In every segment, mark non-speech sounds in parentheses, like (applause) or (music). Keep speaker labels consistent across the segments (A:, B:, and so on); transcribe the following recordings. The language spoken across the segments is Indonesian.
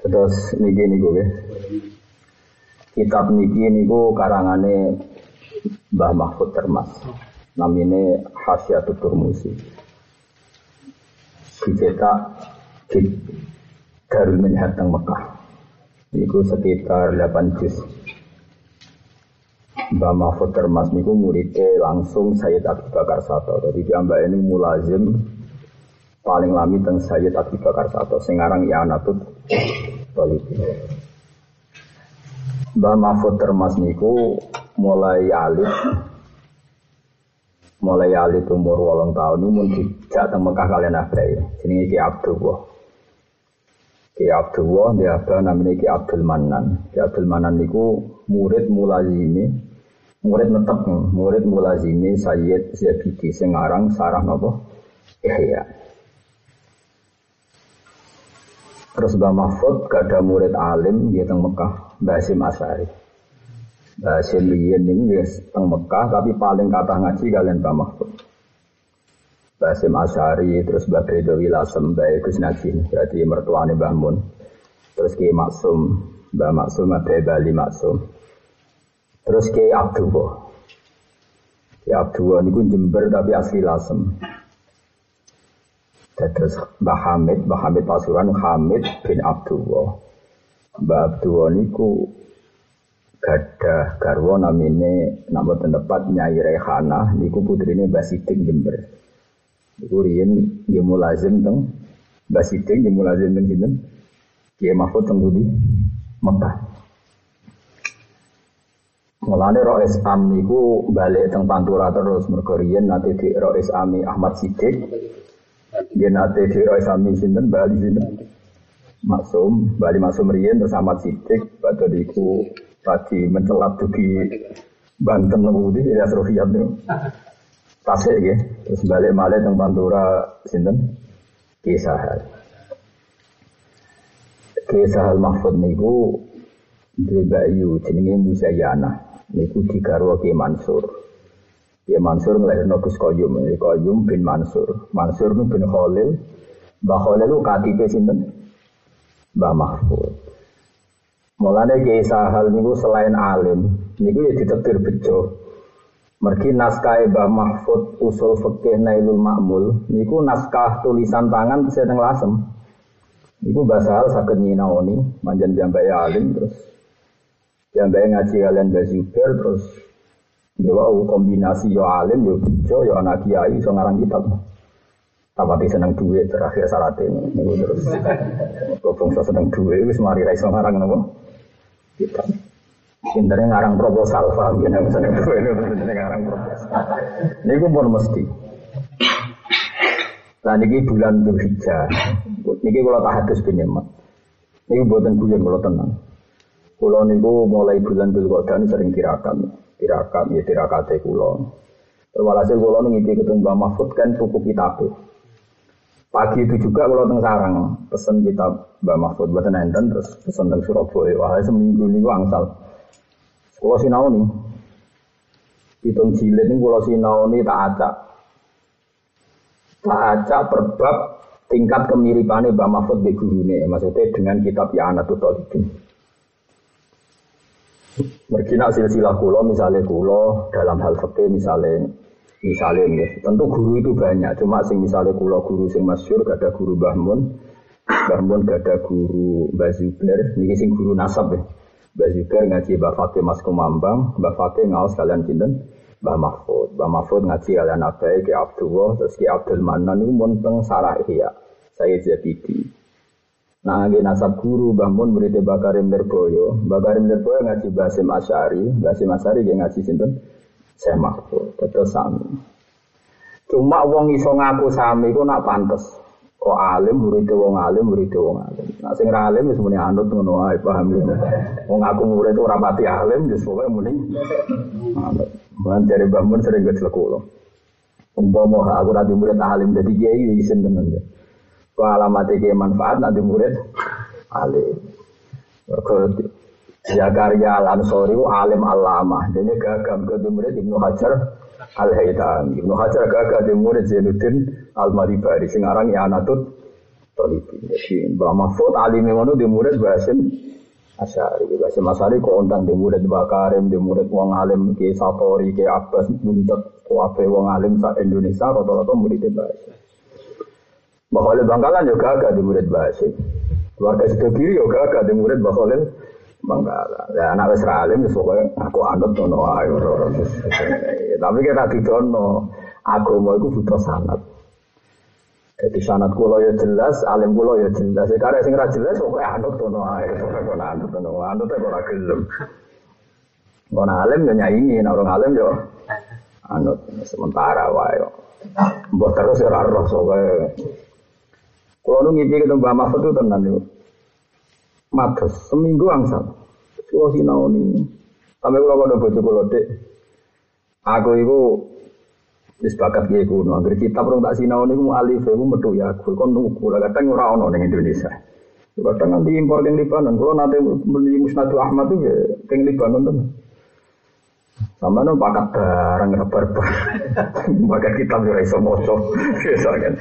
A: Terus niki niku ya. Kitab niki niku karangane Mbah Mahfud Termas. Namine Hasyatul Turmusi. Dicetak di Darul Minhad teng Mekah. Niku sekitar 8 juz. Mbah Mahfud Termas niku muridnya langsung Sayyid Abu Bakar Sato. Jadi dia ini mulazim paling lami teng Sayyid Abu Bakar Sato sing aran ya Anatut Tolibi. Mbah Mahfud Termas niku mulai alit mulai alit umur wolong tahun ini mun dijak teng Mekah kalian abai. Jenenge Ki Abdullah. Ki Abdullah dia apa namanya Ki Abdul Manan. Ki Abdul Manan niku murid mulazimi murid netep murid mulazimi Sayyid Zabidi sing aran sarah napa Ihya. Terus Mbah Mahfud gak ada murid alim di teng Mekah, Mbah Hasim Asari. Mbah Hasim Liyen ini ya teng Mekah tapi paling kata ngaji kalian Mbah Mahfud. Mbah Hasim Asari, terus Mbah Bedo Wilasem, Mbah Gus berarti mertuane Mbah Mun. Terus Ki Maksum, Mbah Maksum, Mbah Bali Maksum. Terus Ki Abdullah. Ki Abdullah ini Jember tapi asli Lasem. Terus Mbah Hamid, Mbah Hamid Pasuruan Hamid bin Abdullah. Mbah Abdullah niku gada garwa namine nama tempat Nyai Rehana niku putrine Mbah Sidik Jember. Niku riyen dia mulazim teng Mbah Sidik dia mulazim teng sinten? Kiai Mahfud teng Budi Mekah. Mulane Rois Am niku balik teng Pantura terus mergo riyen nate di Rois Ami Ahmad Sidik dia nate di Roy Sami sinten Bali sinten? Maksum Bali Maksum Rien terus Ahmad Sidik Batu diku tadi mencelat di Banten Ngebudi ya Srofiat itu Tasik ya terus balik malah teng Pantura sinten? Kisah Kisah Mahfud niku di Bayu jenenge Musayana niku digarwa Ki Mansur Ya Mansur ngelahirno Gus Qayyum, ya Qayyum bin Mansur. Mansur bin Khalil. Mbah Khalil itu KTP sinten? Mbah Mahfud. Mulane Kiai Sahal niku selain alim, niku ya ditetir bejo. Mergi naskah Mbah Mahfud usul fikih Nailul Ma'mul, niku naskah tulisan tangan saya teng lasem. Niku bahasa hal saged nyinaoni, manjan jambai alim terus jambai ngaji kalian Mbah Zubair terus Ya wow, kombinasi yo alim, yo bijo, yo anak kiai, so ngarang kitab. Tapati seneng duit terakhir syarat ini. Ini terus. Kau so seneng duit, wis mari raiso ngarang nopo. Kitab. Pinternya ngarang proposal, paham ya? Seneng duit, ngarang proposal. Ini pun mesti. Nah, ini bulan Dzulhijjah. Ini kalau tak hadis bin Yaman. Ini buatan bulan kalau tenang. Kalau niku mulai bulan Dzulqa'dah sering tirakan tirakat ya tirakate kula. Walhasil kula ngipi ketemu Mbah Mahfud kan tuku kitab. Pagi itu juga kalau teng sarang pesen kitab Mbah Mahfud buatan enten terus pesen teng Surabaya. Wah seminggu ini angsal. Kula sinau nih. Hitung jilid ini kula sinau nih tak acak. Tak acak perbab tingkat kemiripannya Mbah Mahfud di gurune. Maksudnya dengan kitab Ya Anatul Talibin. Mergina silsilah kulo misalnya kulo dalam hal fikih misalnya misalnya ya, tentu guru itu banyak cuma sing misalnya kulo guru sing masyur gak ada guru Bahmun Bahmun gak ada guru Mbah Zubair. Ini sing guru nasab ya. Mbah Zubair ngaji Mbah Fakih Mas Kumambang Mbah Fakih ngawas kalian cinten Mbah Mahfud. Mbah Mahfud ngaji kalian Abai Ki Abdullah terus Ki Abdul Manan ini monteng Sarah Ihya saya Zabidi Nah, lagi nasab guru bangun murid Bakarim Lerboyo. Bakarim Lerboyo ngaji Basim Asyari, Basim Asyari dia ngaji sinten saya Mahfud, terus sami. Cuma wong iso ngaku sami ku nak pantes. Kok alim murid wong alim murid wong alim. Nah sing alim wis muni anut ngono ae paham ya. Wong aku murid ora pati alim wis pokoke muni anut. Dari bangun sering geclek kula. Umpama aku ra murid alim dadi kiai isin tenan. Kau alamat iki manfaat nanti murid alim. Mergo Zakaria Al Ansori alim alama. Jadi gagam ke murid Ibnu Hajar Al Haytham. Ibnu Hajar gagam di murid Zainuddin Al Maribari. Sing aran ya Anatut Solihin. Jadi Mbah Mahfud alim ngono di murid Basim Asyari. Basim Asyari kok ontan di murid Bakarim, di murid wong alim ke Satori, ke Abbas, nuntut kuafe wong alim sa Indonesia rata-rata murid Basim. Mbah Khalil Bangkalan juga agak di murid Basim. Keluarga Sidogiri juga agak di murid Mbah Khalil Bangkalan. Ya anak wis alim pokoke aku anut ngono ae. Tapi kita didono agama iku butuh sanad. Jadi sanat kulo ya jelas, alim kulo ya jelas. Karena sing ra jelas kok anut kono ae, kok anut kono, anut ora gelem. Kono alim ya nyaingi, nek orang alim yo anut sementara wae. Mbok terus ora roh sowe. Kulo nu ngipi ketemu Mbah Mahfud itu tenan yo. Matus seminggu angsal. Kulo sinau ni. Sampai kulo kono bojo kulo dek. Aku iku Wis bakat kiai kuno, agar kita perlu tak sinau nih mau alif, mau metu ya, aku kon nunggu, kadang ora ono ning Indonesia. Kadang nanti impor yang Libanon, kalau nanti beli Musnadu Ahmad tuh ya, yang Libanon tuh. Sama nih bakat barang barbar, (laughs) bakat kita bisa iso moco, (laughs) kan.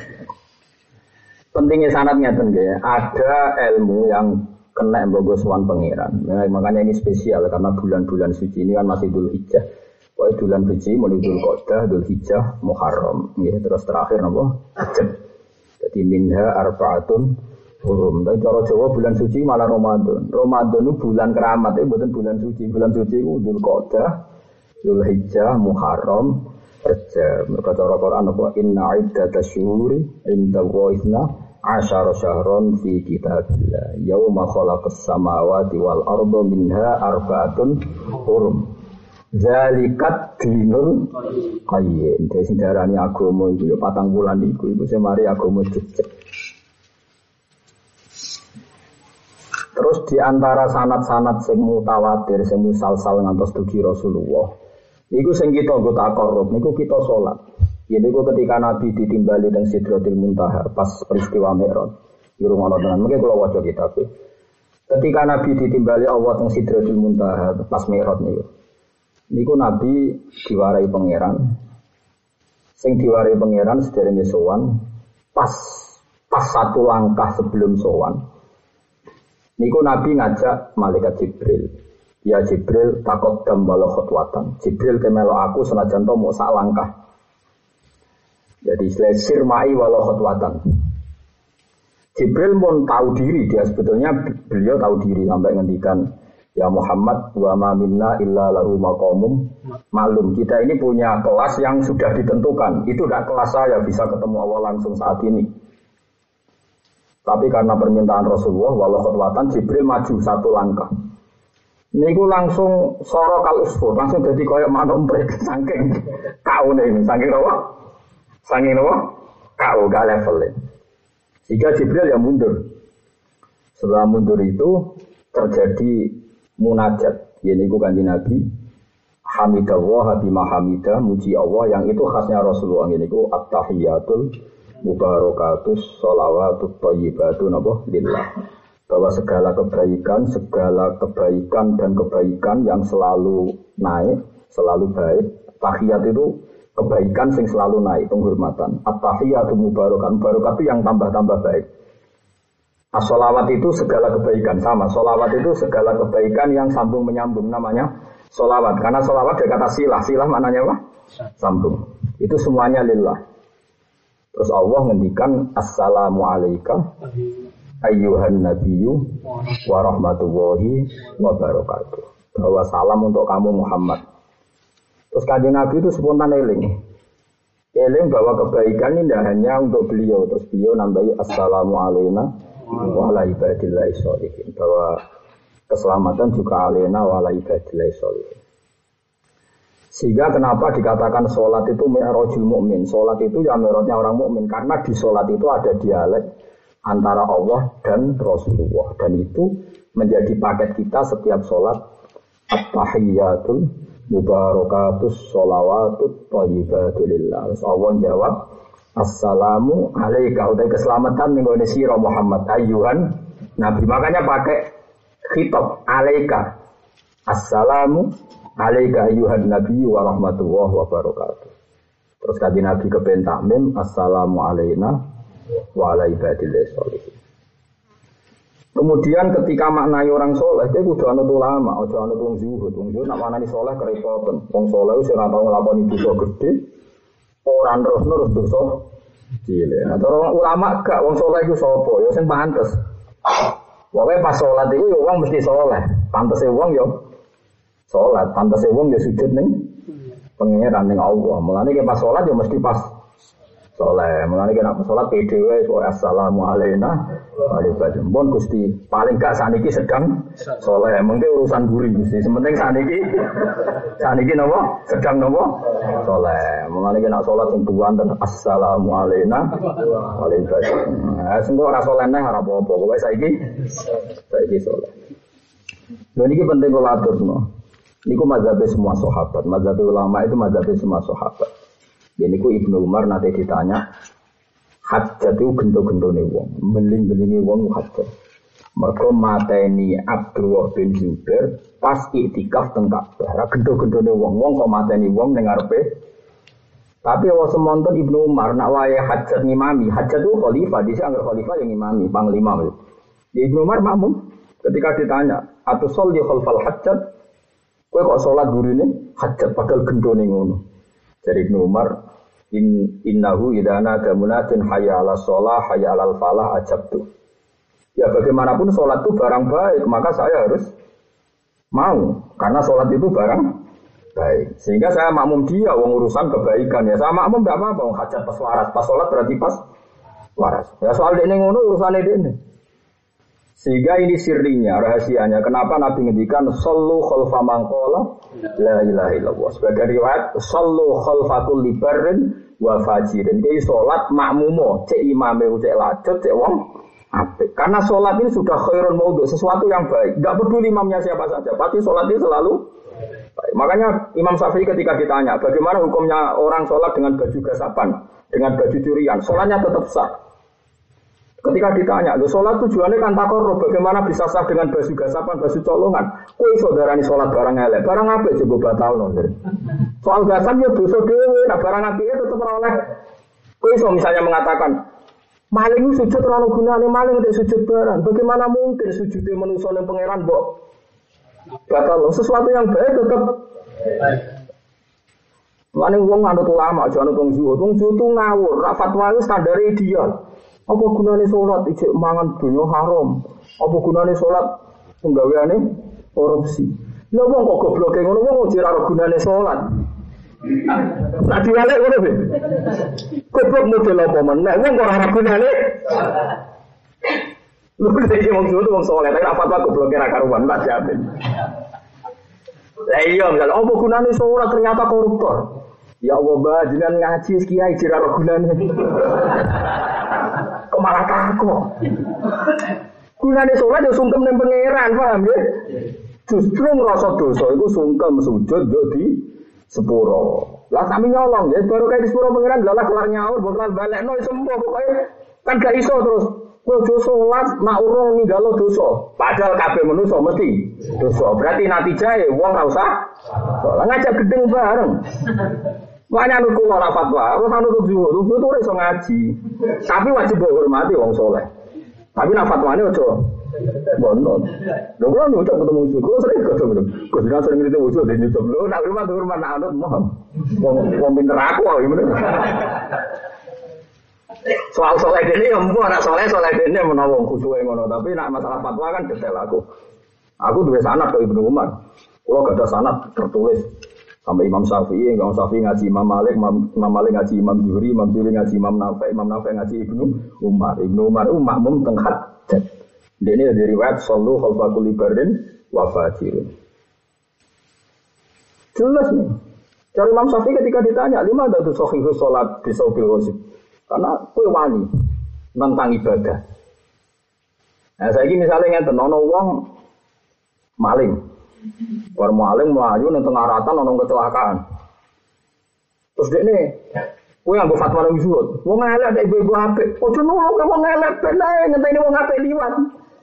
A: Pentingnya sanatnya tuh ya, ada ilmu yang kena bogoswan pangeran. Nah, makanya ini spesial karena bulan-bulan suci ini kan masih dulu hijau. Pokoknya bulan suci menuju Qodah, Dhul Hijjah, Muharram. Ya, terus terakhir? Rajab. Jadi minha arbaatun hurum. Tapi cara Jawa bulan suci malah Ramadan. Ramadan itu bulan keramat, itu bukan bulan suci. Bulan suci itu Dhul Qodah, Dhul Hijjah, Muharram, Rajab. Mereka cara Quran apa? Inna iddata syuhuri inda wa'ithna asyara syahron fi kitabillah. Yawma khalaqas samawati wal ardo minha arbaatun hurum. Zalikat dinul qayyim. Jadi sing darani agama iku ya patang bulan iku iku sing mari agama jejeg. Terus di antara sanat-sanat sing mutawatir, sing musalsal ngantos dugi Rasulullah. Niku sing kita nggo takorup, niku kita salat. Ya niku ketika Nabi ditimbali teng Sidratil Muntaha pas peristiwa Mi'raj. Di rumah Allah dengan mungkin kalau wajah kita Ketika Nabi ditimbali Allah teng Sidratil Muntaha pas Mi'raj niku. Niku Nabi diwarai pangeran. Sing diwarai pangeran sederenge sowan pas pas satu langkah sebelum sowan. Niku Nabi ngajak malaikat Jibril. Ya Jibril takut dam walau khotwatan. Jibril kemelo aku senajan to mau sak langkah. Jadi istilah mai walau khotwatan. Jibril pun tahu diri dia sebetulnya beliau tahu diri sampai ngendikan Ya Muhammad wa ma minna illa lahu maqamum malum. Kita ini punya kelas yang sudah ditentukan. Itu tidak kelas saya bisa ketemu Allah langsung saat ini. Tapi karena permintaan Rasulullah, walau khutwatan Jibril maju satu langkah. Niku langsung soro kal langsung jadi koyok manomprek (laughs) saking kau nih, saking apa? Saking apa? Kau gak levelnya. Jika Jibril yang mundur. Setelah mundur itu terjadi munajat. Ini bukan di Nabi. Hamidallah bima hamidah muji Allah yang itu khasnya Rasulullah ini ku at-tahiyatul mubarakatus sholawatut thayyibatu napa lillah bahwa segala kebaikan segala kebaikan dan kebaikan yang selalu naik selalu baik tahiyat itu kebaikan yang selalu naik penghormatan at-tahiyatu mubarakat mubarakat itu yang tambah-tambah baik As-solawat itu segala kebaikan sama. Solawat itu segala kebaikan yang sambung menyambung namanya solawat. Karena solawat dari kata silah. Silah maknanya apa? Sambung. Itu semuanya lillah. Terus Allah ngendikan Assalamu alaikum ayyuhan nabiyyu wa rahmatullahi wa barakatuh. Bahwa salam untuk kamu Muhammad. Terus kanjeng Nabi itu spontan eling. Eling bahwa kebaikan ini tidak hanya untuk beliau. Terus beliau nambahi Assalamu alaikum wala ibadillahi sholihin bahwa keselamatan juga alena wala ibadillahi sholihin sehingga kenapa dikatakan sholat itu mi'rajul mukmin sholat itu ya mi'rajnya orang mukmin karena di sholat itu ada dialek antara Allah dan Rasulullah dan itu menjadi paket kita setiap sholat at-tahiyyatul mubarakatus sholawatut thayyibatulillah Allah jawab Assalamu alaika utai keselamatan ning gone sira Muhammad ayuhan Nabi. Makanya pakai khitab alaika. Assalamu alaika ayuhan Nabi wa rahmatullahi wa barakatuh. Terus kaji Nabi ke takmim Assalamu alaina wa ala ibadillah. Kemudian ketika maknai orang soleh, dia kudu anut ulama, ojo anut wong zuhud. Wong zuhud nak maknani soleh kerepotan. Wong soleh itu ora tau nglakoni dosa gede, orang terus terus dosa cilik. Nah, orang ulama gak wong soleh itu sopo, ya sing pantes. Pokoknya pas sholat itu ya wong mesti soleh. Pantese wong ya sholat, pantese wong ya sujud ning pengiran ning Allah. Mulane pas sholat ya mesti pas soleh. Mulane kena sholat pede wae assalamu alaina wa Pun Gusti paling gak saniki sedang soleh. Mungkin urusan guri Gusti. Sementing saniki saniki napa? Sedang napa? Soleh. Mulane kena sholat sing dan assalamu alaina wa ibadah. Nah, sing ora soleh neh ora apa-apa. Pokoke saiki saiki soleh. Lha niki penting kula aturno. Niku mazhab semua sahabat. Mazhab ulama itu mazhab semua sahabat. Jadi ku Ibnu Umar nanti ditanya, hajat itu gento-gentone wong, beling-belingi wong hajat. Mereka mateni Abdullah bin Zubair pas iktikaf teng Ka'bah. Gento-gentone wong, wong kok mateni wong ning ngarepe. Tapi wa semonton Ibnu Umar nak wae hajat ngimami, hajat itu khalifah, dhisik anggere khalifah yang ngimami, panglima. Di Ibnu Umar makmum ketika ditanya, "Atu sholli khalfal hajat?" Kowe kok salat gurine hajat padahal gendone ngono. Jadi Ibnu Umar In, innahu idana damunatin hayya ala sholah, hayya ala falah tuh. Ya bagaimanapun sholat itu barang baik, maka saya harus mau. Karena sholat itu barang baik. Sehingga saya makmum dia, uang urusan kebaikan ya. Saya makmum tidak apa-apa, hajat pas waras. Pas sholat berarti pas waras. Ya soal ini ngono urusan ini. Sehingga ini sirinya, rahasianya. Kenapa Nabi ngendikan sallu khalfa mangkola la ilaha illallah. Sebagai riwayat sallu khalfa kulli barrin wa fajirin. Jadi salat makmumo, cek imame cek lajut, cek wong apik. Karena salat ini sudah khairun maudhu, sesuatu yang baik. Gak peduli imamnya siapa saja, pasti salat ini selalu baik. Makanya Imam Syafi'i ketika ditanya, bagaimana hukumnya orang sholat dengan baju gasapan, dengan baju curian, sholatnya tetap sah. Ketika ditanya, lo sholat tujuannya kan takor, bagaimana bisa sah dengan baju gasapan, baju colongan? Kue saudara ini sholat barang elek, barang apa coba batal nonton. Soal gasan ya dosa dewe, nah barang api itu tetap oleh. Kue so misalnya mengatakan, maling sujud terlalu gunanya maling untuk sujud barang. Bagaimana mungkin sujudnya manusia yang pangeran bok? Batal sesuatu yang baik tetap Maling wong anut ulama, jangan wong zuhud. Itu ngawur, fatwa itu standar ideal. Apa gunanya sholat ijek mangan dunia haram? Apa gunanya sholat penggaweane korupsi? Lah wong kok goblok ngono wong ora gunane sholat. Nah diwalek ngono be. Goblok model apa men? Nek wong ora gunane Lu iki wong suwe wong sholat, tapi apa apa goblok ora karuan tak jamin. Lah iya misal apa gunane sholat ternyata koruptor. Ya Allah, jangan ngaji kiai jira gunane kok malah takut. Gunane sholat ya sungkem ning pangeran, paham ya? Justru ngerasa dosa itu sungkem sujud yo di sepuro. Lah kami nyolong ya baru kayak di sepuro pangeran lah kelar nyaur bakal balik no sembuh pokoknya kan gak iso terus. Kowe sholat nak urung ninggalo dosa. Padahal kabeh manusa mesti dosa. Berarti nanti jahe wong ora usah. Ngajak gedeng bareng. Makanya nurut kula ora fatwa, harus nurut zuhud. Zuhud itu iso ngaji. Tapi wajib hormati wong soleh. Tapi nak fatwane aja bontot. Lho kula nyucuk ketemu zuhud, kula sering ketemu. Kok dina sering ketemu zuhud dan nyucuk. Lho nak rumah tuh rumah nak anut. Wong wong pinter aku kok gimana. Soal soleh ini ya mbok anak soleh soleh ini menawa khusyuk ngono, tapi nak masalah fatwa kan detail aku. Aku dua sanad ke Ibnu Umar. Kalau gak ada sanad tertulis Sampai Imam Syafi'i, Imam Syafi'i ngaji Imam Malik, Imam, Malik ngaji Imam Zuhri, Imam Zuhri ngaji Imam Nafi, Imam Nafi ngaji Ibnu Umar. Ibnu Umar itu makmum tenghat. Ini dari riwayat Sallu khalfakul ibarin wa fajirin. Jelas nih. Cari Imam Syafi'i ketika ditanya, lima ada tuh sohihu sholat di sobil wasib. Karena kue wani tentang ibadah. Nah, saya ini misalnya ngeten, nono wong maling, War maling melayu ning tengah ratan ono kecelakaan. Terus dia nih, Kowe yang fatwa nang zuhud. Elek ada ibu-ibu apik. Ojo nolak wong elek ben ae ngenteni wong apik liwat.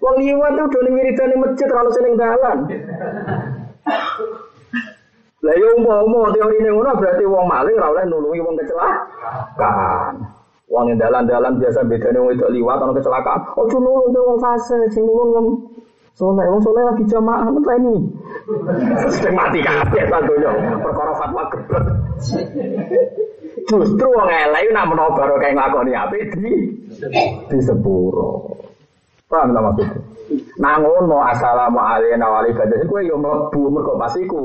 A: Wong liwat tuh udah wiridane masjid terlalu seneng dalan. Lah yo umpama teori ini ngono berarti wong maling ora oleh nulungi wong kecelakaan. Wong yang dalan-dalan biasa bedane wong itu liwat ana kecelakaan. Ojo nulung wong fase, sing nulung soleh, wong soleh lagi jamaah ini. Sing mati kabeh sandonya perkara fatwa geblek. Justru wong elek nak menawa baru kayak ngakoni apik di di sepuro. Paham tak maksudnya? Nah ngono assalamualaikum warahmatullahi wabarakatuh. Kowe yo mlebu mergo pasiku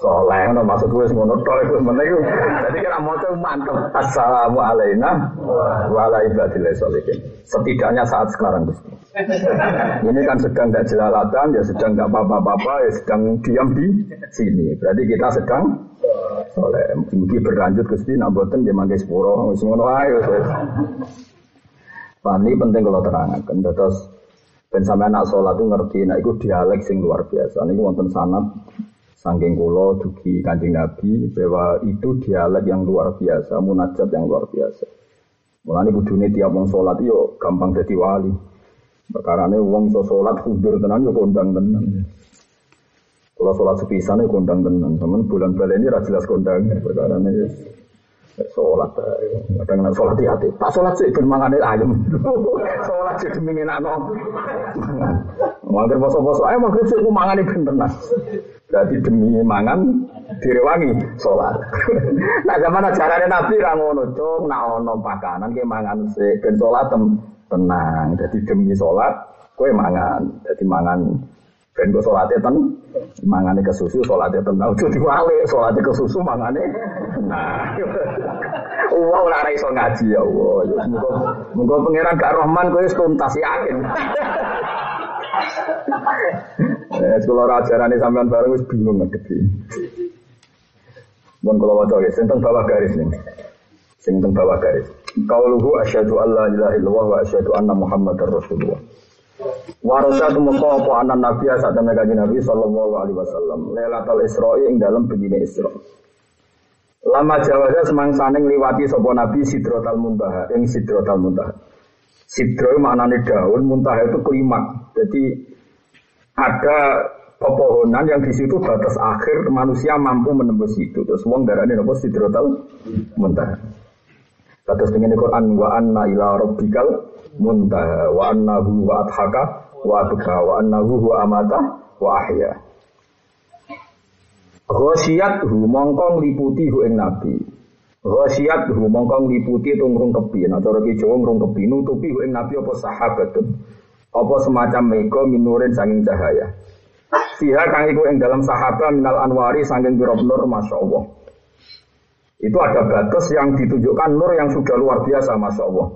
A: soleh ngono maksud gue ngono tok iku meneh iku. Dadi kira maca mantep. Assalamu alayna wa ala setidaknya saat sekarang Gusti. Ini kan sedang tidak jelalatan ya sedang tidak apa-apa ya sedang diam di sini. Berarti kita sedang soleh. Mungkin berlanjut Gusti nak boten dia mangke sepuro. Wis ngono ae wis Pani penting kalau terangkan terus ben sampai anak sholat itu ngerti, nah itu dialek sing luar biasa. Ini wonten sanat Sangking kulo dugi kanjeng Nabi bahwa itu dialek yang luar biasa, munajat yang luar biasa. Mulane kudune tiap wong salat yo gampang jadi wali. Perkarane wong iso salat kudur tenan yo kondang tenan. Kalau sholat sepisan itu kondang tenan, teman bulan bulan ini jelas kondang perkara ini sholat, kadang nak sholat hati, tak sholat sih ben mangane ayam, (laughs) sholat sih demi enak no, mangkir poso-poso, eh mangkir sih aku mangane ben tenan, Berarti demi mangan direwangi sholat. (laughs) nah zaman ajarannya Nabi rangono cung, nak ono pakanan ke mangan se ben sholat tenang. Jadi demi sholat kue mangan. Jadi mangan ben kok sholatnya ten mangane ke susu sholatnya tenang. Jadi wale sholatnya ke susu mangane. Nah, wow lara iso ngaji ya Allah. Mungkin pangeran gak Rahman kue tuntas yakin. Eh, sekolah ajaran ini sampean bareng wis bingung ngadepi. Mun kula waca ya, sing bawah garis nih. Sing bawah garis. Qauluhu asyhadu alla ilaha illallah wa asyhadu anna muhammadar rasulullah. Warasa tumeka apa anak nabi saat temen kanjeng Nabi sallallahu alaihi wasallam. Lailatul Isra'i ing dalam begini Isra. Lama jawaza semangsane ngliwati sapa nabi Sidratul Muntaha ing Sidratul Muntaha. Sidro maknanya daun, muntah itu klimak. Jadi ada pepohonan yang di situ batas akhir manusia mampu menembus itu. Terus wong darane napa sidrotal muntah. Terus dengan Quran wa anna ila rabbikal muntah wa annahu wa adhaka wa abka wa annahu wa amata wa ahya. Ghosiyat hu mongkong liputi hu ing nabi. Ghasiyat hu mongko ngliputi itu ngrungkepi. Nah cara ki Jawa ngrungkepi nutupi ing nabi apa sahabatun. Apa semacam mega minurin sanging cahaya. Fiha kang iku ing dalam sahabat minal anwari sanging pira nur masyaallah. Itu ada batas yang ditunjukkan nur yang sudah luar biasa masya Allah.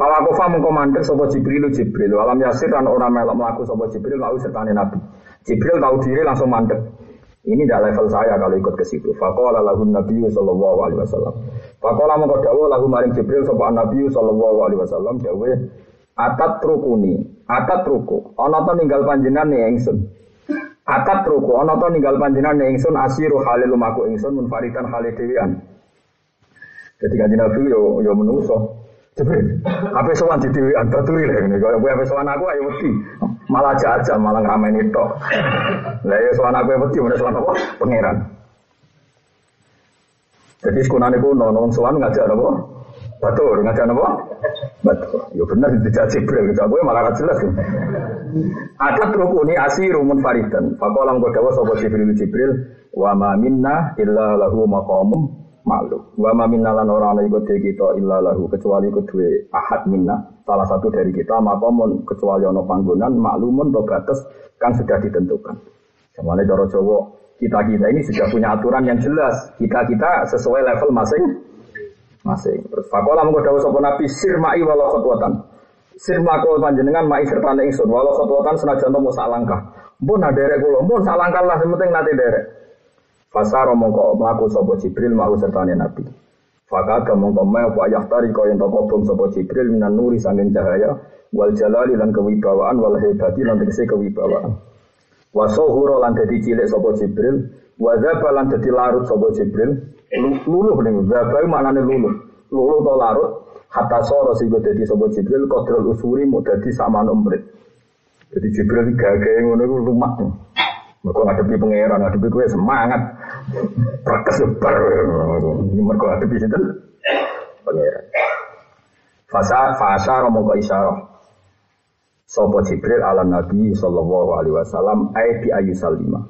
A: Falakofa mengkomandir sopo Jibril Jibril. Alam yasir dan orang melok melaku sopo Jibril lalu sertane Nabi. Jibril tahu diri langsung mandek. Ini tidak level saya kalau ikut ke situ. Lagu Nabi Sallallahu Alaihi Wasallam. Fakola mau dawo lagu maring Jibril sopan Nabi Sallallahu Alaihi Wasallam dawe atat rukuni, atat ruku. Ono to ninggal panjenengan nih engsun. Atat ruku, ono to ninggal panjenengan nih engsun asiru halil lumaku engsun munfaridan halil dewian. Jadi kan Nabi yo yo menuso. Apa sowan di dewian baturi lah ini. Kalau apa sowan aku ayo wedi malah aja malah ngeramein itu. Lah ya soal aku wedi mana soal apa? Pangeran. Jadi sekunane ku nonon soal ngajak apa? Batur ngajak apa? Batur. Ya benar dijak Jibril gitu. Aku malah jelas. Ada rukuni asiru munfaridan. Faqala mengko dawa sapa Jibril Jibril wa ma minna illa lahu maqamum maklum. Wa ma minna lan ora ana iku kita illa lahu kecuali iku duwe ahad minna, salah satu dari kita maqamun kecuali ana panggonan maklumun to batas kan sudah ditentukan. Semuanya cara Jawa kita-kita ini sudah punya aturan yang jelas. Kita-kita sesuai level masing masing. Terus fakola mengko dawuh sapa Nabi sirmai walau khotwatan. Sirma kau panjenengan mai serta ingsun walau khotwatan senajan to sak langkah. Mbon derek kula, mbon sak langkah lah penting nanti derek. Fasaro mongko melaku sopo Jibril mau sertane Nabi. Fakada mongko me apa tari kau yang toko bom sopo Jibril minan nuri sangin cahaya wal jalali lan kewibawaan wal hebati lan tegese kewibawaan. Wasohuro lan dadi cilik sopo Jibril, wazaba lan dadi larut sopo Jibril. Luluh ning zaba maknane luluh. Luluh to larut hatta soro sing dadi sopo Jibril kodrol usuri mau dadi saman umprit. Jadi Jibril gagah ngono iku lumak. Mereka ngadepi pangeran, ngadepi gue semangat. Perkes bar. Mereka ngadepi itu pangeran. Fasa fasa romo isyarah. Sopo Jibril ala Nabi sallallahu alaihi wasallam ayat di ayu salima.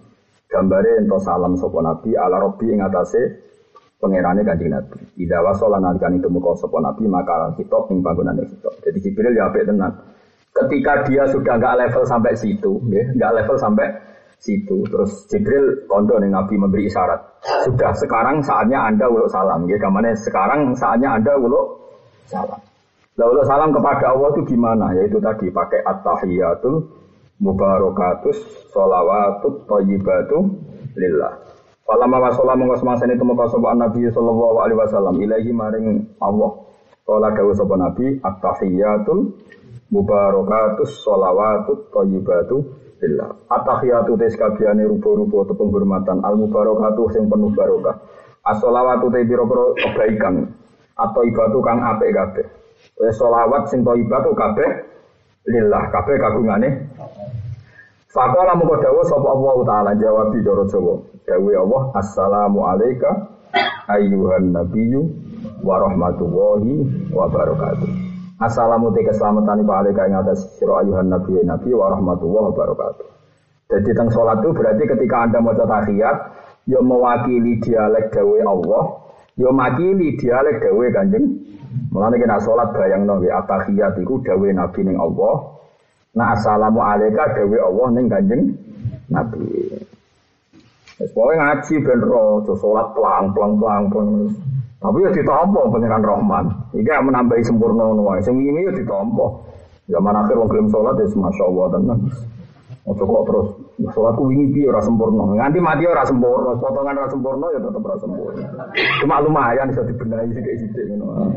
A: Gambare ento salam sopo Nabi ala Robbi ing atase pangerane Kanjeng Nabi. Ida nalikan itu muka sopo Nabi maka kitab ing bangunane kitab. Jadi Jibril ya tenan. Ketika dia sudah nggak level sampai situ, ya, nggak level sampai situ. Terus Jibril kondo nih Nabi memberi isyarat. Sudah sekarang saatnya anda uluk salam. Ya, ke mana sekarang saatnya anda uluk salam. Lalu salam kepada Allah itu gimana? Yaitu tadi pakai at-tahiyatul mubarakatus sholawatut thayyibatu lillah. Falama wasola mongko semasa itu muka sapa Nabi sallallahu alaihi wasallam ilahi maring Allah. Kala dawuh sapa Nabi at-tahiyatul mubarakatus sholawatut thayyibatu lillah. At-tahiyatu tes kabehane rupa-rupa atau penghormatan al mubarakatuh sing penuh barokah. As-sholawatu te pira-pira kebaikan atau ibadah kang apik kabeh. Wes solawat sing thayyibah tu kabeh lillah kabeh kagungane. Fakola mengko dawuh sapa Allah taala jawab cara Jawa. Dawuh Allah assalamu alayka ayyuhan nabiyyu wa rahmatullahi wa barakatuh. Assalamu te keselamatan iku alika ing atas sira ayuhan nabi nabi wa rahmatullahi wa barakatuh. Jadi teng salat itu berarti ketika Anda mau tahiyat ya mewakili dialek dawe Allah, ya mewakili dialek dawe Kanjeng Mulane kena salat bayangno nggih atahiyat iku dawuh Nabi ning Allah. Nah assalamu alayka dawuh Allah ning Kanjeng Nabi. Wis pokoke ngaji ben ro, salat pelang-pelang pelang-pelang. Tapi ya ditampa pangeran Rahman. Iki menambahi sempurna wae. Sing ini ya ditampa. Zaman akhir wong gelem salat ya masyaallah tenan. Ojo kok terus salatku wingi piye ora sempurna. Nganti mati ora sempurna, potongan ora sempurna ya tetep ora sempurna. Cuma lumayan bisa dibenahi sithik-sithik ngono.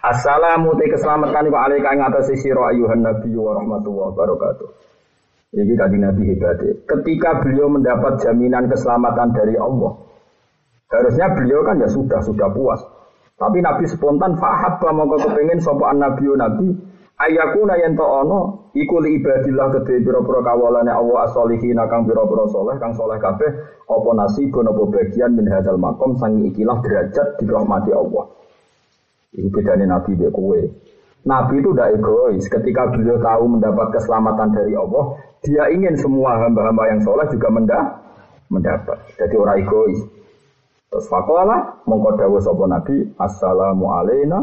A: Assalamu te keselamatan wa alaika ing atas sira ayuhan nabi wa rahmatullahi wabarakatuh. Ini tadi Nabi hebat. Ketika beliau mendapat jaminan keselamatan dari Allah, harusnya beliau kan ya sudah sudah puas. Tapi Nabi spontan fahab mau kepengen sopan Nabi Nabi ayakuna yen to ono iku ibadillah kedhe pira-pira kawalane Allah as-solihin kang pira-pira saleh kang saleh kabeh apa nasibun apa bagian min hadzal makom sangi ikilah derajat dirahmati Allah. Iku bedane Nabi mbek kowe. Nabi itu tidak egois. Ketika beliau tahu mendapat keselamatan dari Allah, dia ingin semua hamba-hamba yang soleh juga mendapat. Jadi orang egois. Terus fakola mongko dawuh sapa Nabi, Assalamu alaina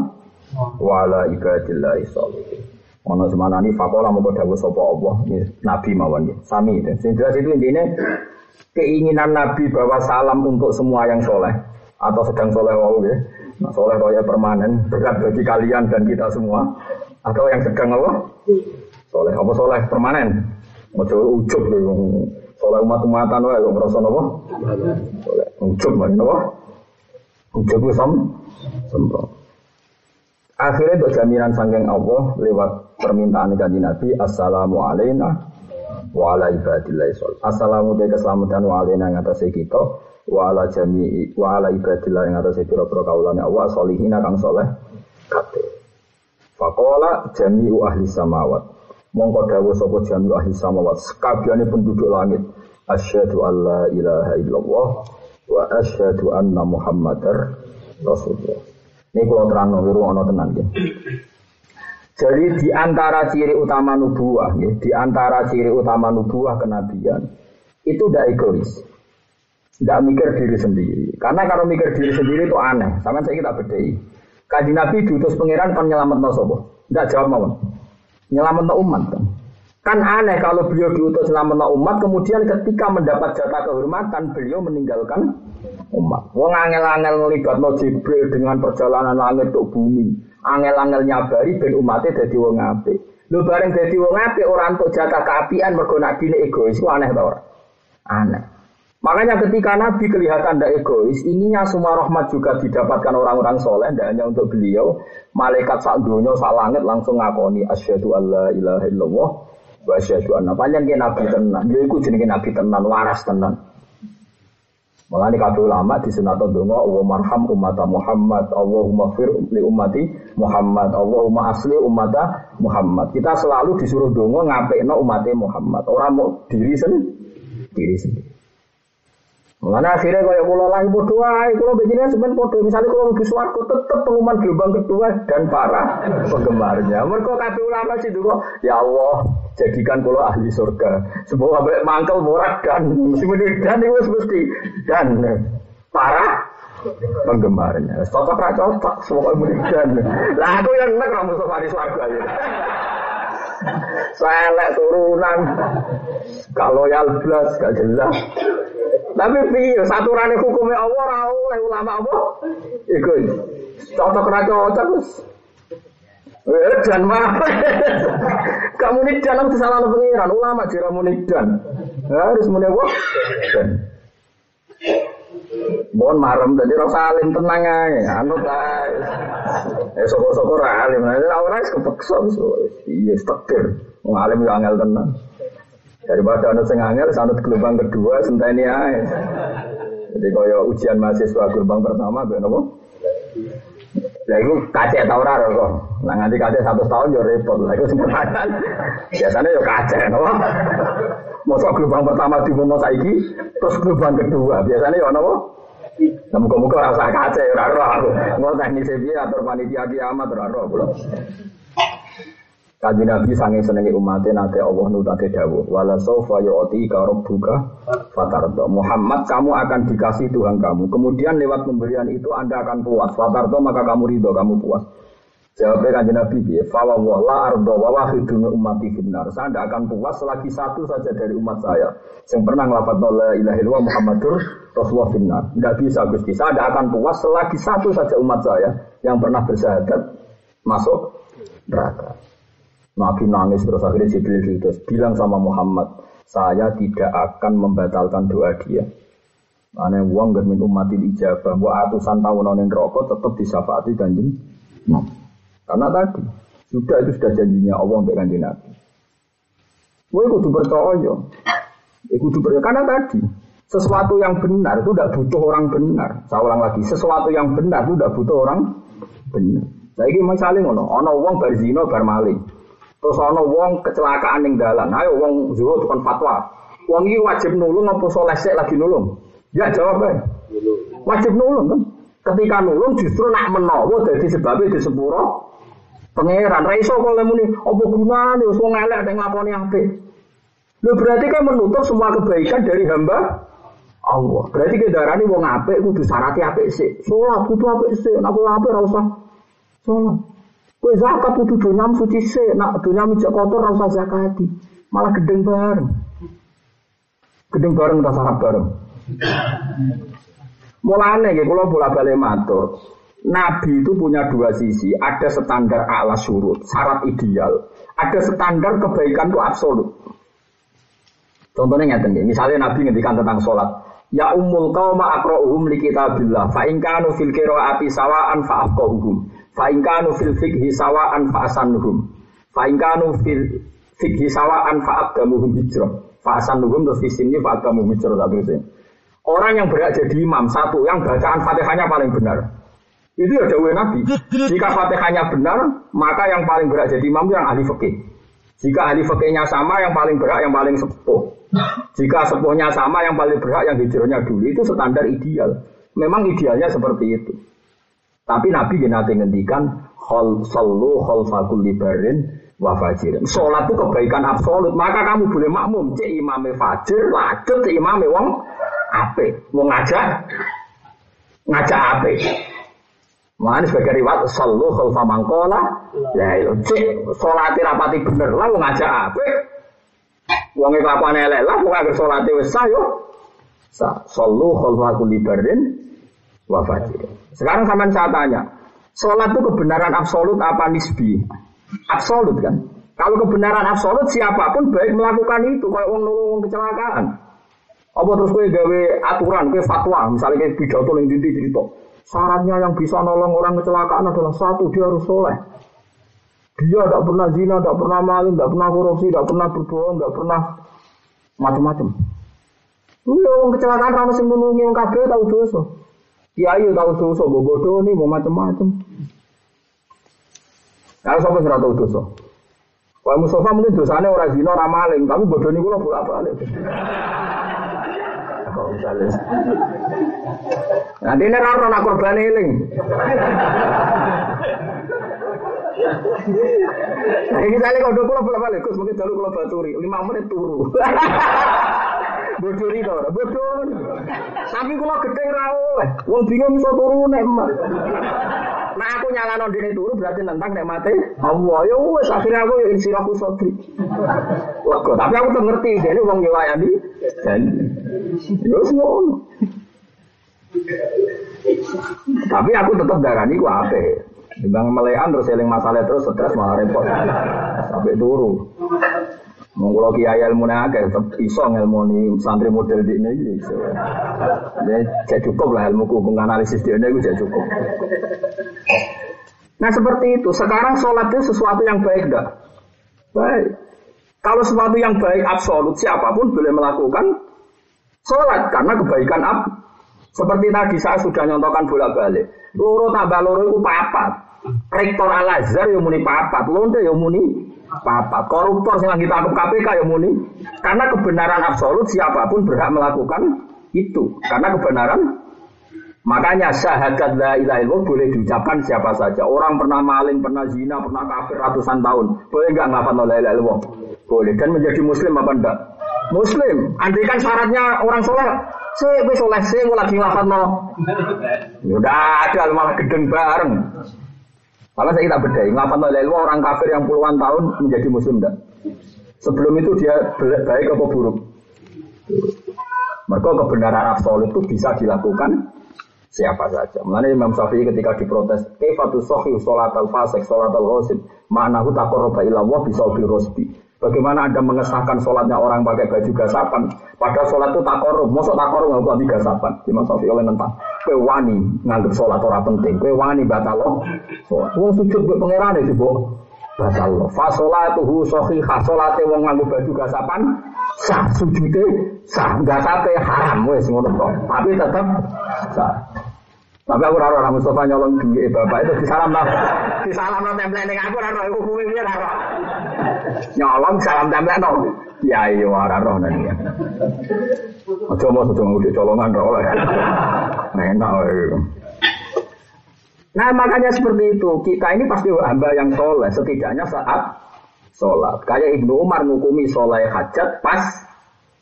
A: wa ala ibadillahi sholihin. Ono semanani fakola mongko dawuh sapa Allah, Nabi mawon ya. Sami itu. Sing jelas itu intinya keinginan Nabi bahwa salam untuk semua yang soleh atau sedang soleh wau ya. Nah, soleh raya permanen berat bagi kalian dan kita semua. Atau yang sedang apa? Soleh apa soleh permanen? Ojo ujub loh. Soleh umat-umatan wae kok ngrasa napa? Soleh ujub wae napa? Ujub ku sam sembro. Akhirnya untuk jaminan sangking Allah lewat permintaan kanji Nabi Assalamu alaina wa ala ibadillahi shol. Assalamu alaikum keselamatan wa alaina yang atas kita wa ala jami'i wa ala ibadillah yang atas pira-pira kaulane Allah solihin kang soleh kabeh. Faqala jami'u ahli samawat. Mongko dawuh sapa jami'u ahli samawat, sakabehane penduduk langit. Asyhadu alla ilaha illallah wa asyhadu anna muhammadar rasulullah. Ini kalau terang wiru ono tenan ya. Jadi di antara ciri utama nubuah, ya, di antara ciri utama nubuah kenabian itu tidak egois, tidak mikir diri sendiri. Karena kalau mikir diri sendiri itu aneh. Sama saya kita bedai. Kaji Nabi diutus pangeran kan nyelamat tidak jawab mau. Nyelamat umat kan. Kan aneh kalau beliau diutus no umat, kemudian ketika mendapat jatah kehormatan beliau meninggalkan umat. Wong angel-angel ngelibat no Jibril dengan perjalanan langit ke bumi. Angel-angel nyabari ben umatnya jadi wong apik. Lu bareng jadi wong apik orang untuk jatah keapian mergo nabi egois. Itu aneh tau? Aneh. Makanya ketika Nabi kelihatan tidak egois, ininya semua rahmat juga didapatkan orang-orang soleh, tidak hanya untuk beliau. Malaikat sak dunia, sak langit langsung ngakoni asyhadu alla ilaha illallah wa asyhadu anna panjang Nabi tenan. Dia ikut jenenge Nabi tenan, waras tenan. Malah ini kabeh ulama di sunat donga Allah marham umat Muhammad, Allahumma fir li ummati Muhammad, Allahumma asli umat Muhammad. Kita selalu disuruh donga ngapekno umatnya Muhammad. Orang mau diri sendiri, diri sendiri. Mana akhirnya kaya kula lagi bodoh ae, kula begini sebenarnya bodoh. Misalnya kalau lebih swarga tetap pengumuman gelombang kedua dan para penggemarnya. Mereka kabeh ulama sih kok, ya Allah, jadikan kula ahli surga. Sebuah ambek mangkel morat dan mesti dan itu mesti dan para penggemarnya. Cocok ra cocok, semua dan. Lah aku yang nek kamu safari swarga ya. Selek turunan. Kalau ya blas gak jelas. Tapi piye saturane hukumnya Allah ora oleh ulama apa? Iku. Cocok ra cocok wis. Eh, dan mah. Kamu nih jangan salah pengiran ulama jira munidan. Harus muni? Mohon marem tadi rasa alim tenang aja, anu ae. Eh ra alim, ora ora kepeksa iya stekir. Wong alim yo angel tenang. Daripada anu sing angel sanut gelombang kedua senteni ae. Jadi kaya ujian mahasiswa gelombang pertama ben apa? Ya itu kacek tau ora kok. Nah nganti kacek satu tahun yo repot. Lah iku sempetan. Biasanya yo kacek napa? Masa gelombang pertama diumumno saiki terus gelombang kedua. Biasanya yo napa? Nah, muka-muka rasa kaca ya, raro aku. Mau teknis piye atur panitia kiamat raro kula. Kaji Nabi sange senengi umatnya nanti Allah nutate dawuh wala sofa yu'ti ka rabbuka fatardo Muhammad kamu akan dikasih Tuhan kamu kemudian lewat pemberian itu Anda akan puas fatardo maka kamu ridho kamu puas Jawabnya kanjeng Nabi ya, fawa la ardo wa wahidun umati finnar. Saya tidak akan puas selagi satu saja dari umat saya yang pernah ngelafat la ilaha illallah Muhammadur Rasulullah finnar. Tidak bisa Gusti. Saya tidak akan puas selagi satu saja umat saya yang pernah bersyahadat masuk neraka. Nabi nangis terus akhirnya Jibril terus bilang sama Muhammad, saya tidak akan membatalkan doa dia. Mana uang gak min umatil ijabah, buat atusan tahun nonin rokok tetap disafaati kanjeng. Nah. Karena tadi sudah itu sudah janjinya Allah untuk kanji Nabi. Gue kudu percaya. Ya kudu percaya karena tadi sesuatu yang benar itu tidak butuh orang benar. Saya ulang lagi, sesuatu yang benar itu tidak butuh orang benar. Saya ini misalnya ngono, ono wong berzino bermaling, terus ono wong kecelakaan yang dalan, ayo wong zuhud tukang fatwa, wong ini wajib nulung apa soleh lagi nulung? Ya jawab Wajib nulung kan? Ketika nulung justru nak menowo jadi sebabnya di sepuro Pangeran, raiso kalau muni, apa gunanya, wis wong elek yang nglakoni apik. Lu berarti kan menutup semua kebaikan dari hamba Allah. Berarti ke darah ini wong apik kudu syaratnya apik sih. Sholat kudu apik sih, nak apik ora usah sholat. Kue zakat kudu dunyam suci sih, nak dunyam mijak kotor ora usah zakati. Malah gedeng bareng. Gedeng bareng tak sarap bareng. Mulane nggih kula bola-balik matur. Nabi itu punya dua sisi, ada standar ala surut, syarat ideal, ada standar kebaikan itu absolut. Contohnya ngeten misalnya Nabi ngendikan tentang sholat, Ya umul qauma aqra'uhum li kitabillah. Fa in kanu fil qiraati sawa'an fa afqahuhum. Fa in kanu fil fiqhi sawa'an fa asanuhum fa in kanu fil sawa'an terus sini Orang yang berat jadi imam satu yang bacaan Fatihahnya paling benar. Itu ya dakwah Nabi. Jika Fatihahnya benar, maka yang paling berat jadi imam yang ahli fikih. Jika ahli fikihnya sama, yang paling berat yang paling sepuh. Jika sepuhnya sama, yang paling berat yang hijrahnya dulu. Itu standar ideal. Memang idealnya seperti itu. Tapi Nabi nanti ngendikan hol sallu hol fakul libarin wa fajirin. Sholat itu kebaikan absolut. Maka kamu boleh makmum. Cek imame fajir, lanjut cek imame wong ape. Mau ngajak, ngajak ape. Mana sebagai riwayat sallu khalfa mangkola. Ya itu cek salate rapati bener lah wong ngajak ape. Wong e kelakuan elek lah wong agar salate wis sah yo. Sallu khalfa kulli barin wa fajir. Sekarang sampean saya tanya, salat itu kebenaran absolut apa nisbi? Absolut kan? Kalau kebenaran absolut siapa pun baik melakukan itu kayak wong nolong kecelakaan. Apa terus kowe gawe aturan, kowe fatwa, misalnya kayak pidato yang dinti cerita. Syaratnya yang bisa nolong orang kecelakaan adalah satu, dia harus soleh. Dia tidak pernah zina, tidak pernah maling, tidak pernah korupsi, tidak pernah berbohong, tidak pernah macam-macam. Iya, orang kecelakaan karena sing menungi yang kabeh tahu dosa. Kiai tahu dosa, bodoh nih mau macam-macam. Kalau sampai sudah tahu dosa. Kalau Mustafa mungkin dosanya orang zina, orang maling, tapi bodoh gue bolak balik. kok misalnya. Nanti ini raro nak korban eling. Nah, ini misalnya kalau dulu kalau balik, Gus mungkin dulu kalau baturi, lima menit turu. Bodoh itu, bodoh. Tapi kalau gede rawo, wong bingung bisa turu nek emak. Nah aku nyala dene turu berarti nentang nek mati. Allah ya wes akhirnya aku ya siraku sodri. Lego, tapi aku tuh ngerti jadi wong yo wayani dan yo ngono. Tapi aku tetap darani ku ape. Dibang melekan terus eling masalah terus stres malah repot. Sampai turu. Mau kiai ilmu akeh tetap iso ngelmoni santri model di ini. Jadi cukup lah ilmu hukum analisis di ini jadi cukup. Nah seperti itu. Sekarang sholat itu sesuatu yang baik enggak? Baik. Kalau sesuatu yang baik absolut siapa pun boleh melakukan sholat karena kebaikan ab. Seperti tadi saya sudah nyontohkan bola balik. Loro tambah loro itu papat. Rektor Al Azhar yang muni papat, lonte yang muni papat. Koruptor yang kita tangkap KPK yang muni. Karena kebenaran absolut siapa pun berhak melakukan itu. Karena kebenaran Makanya syahadat la ilaha illallah boleh diucapkan siapa saja. Orang pernah maling, pernah zina, pernah kafir ratusan tahun. Boleh nggak ngafal la ilaha illallah? Boleh. Dan menjadi muslim apa enggak? Muslim. Andai kan syaratnya orang soleh, saya gue soleh, saya lagi ngafal no. Udah ada malah gedeng bareng. Kalau saya kita bedai, ngapa lalu orang kafir yang puluhan tahun menjadi muslim enggak? Sebelum itu dia baik atau buruk? Mereka kebenaran absolut itu bisa dilakukan siapa saja. Mengenai Imam Syafi'i ketika diprotes, kefatu sohi sholat al fasik sholat al ghosib, ma'nahu takoroba ilallah bisa rosbi. Bagaimana Anda mengesahkan sholatnya orang pakai baju gasapan? Padahal sholat itu tak korup. Masuk tak korup nggak ganti gasapan. Imam Syafi'i oleh nentang. Kue wani nganggep sholat orang penting. Kue wani batal. Sholat. Wong sujud buat pangeran itu bu. Batal loh. Fasolat tuh sohi fasolate wong nganggep baju gasapan. Sah sujudnya sah. Gasape haram wes ngono kok. Tapi tetap sah. Tapi aku raro orang Mustafa nyolong duit bapak itu disalam lah. Disalam lah template ning aku raro aku kuwi raro. Nyolong salam template no. Ya iya raro nanti. Aja mau sudah ngudi colongan ora oleh. Enak Nah makanya seperti itu kita ini pasti hamba yang soleh setidaknya saat sholat. Kayak Ibnu Umar ngukumi soleh hajat pas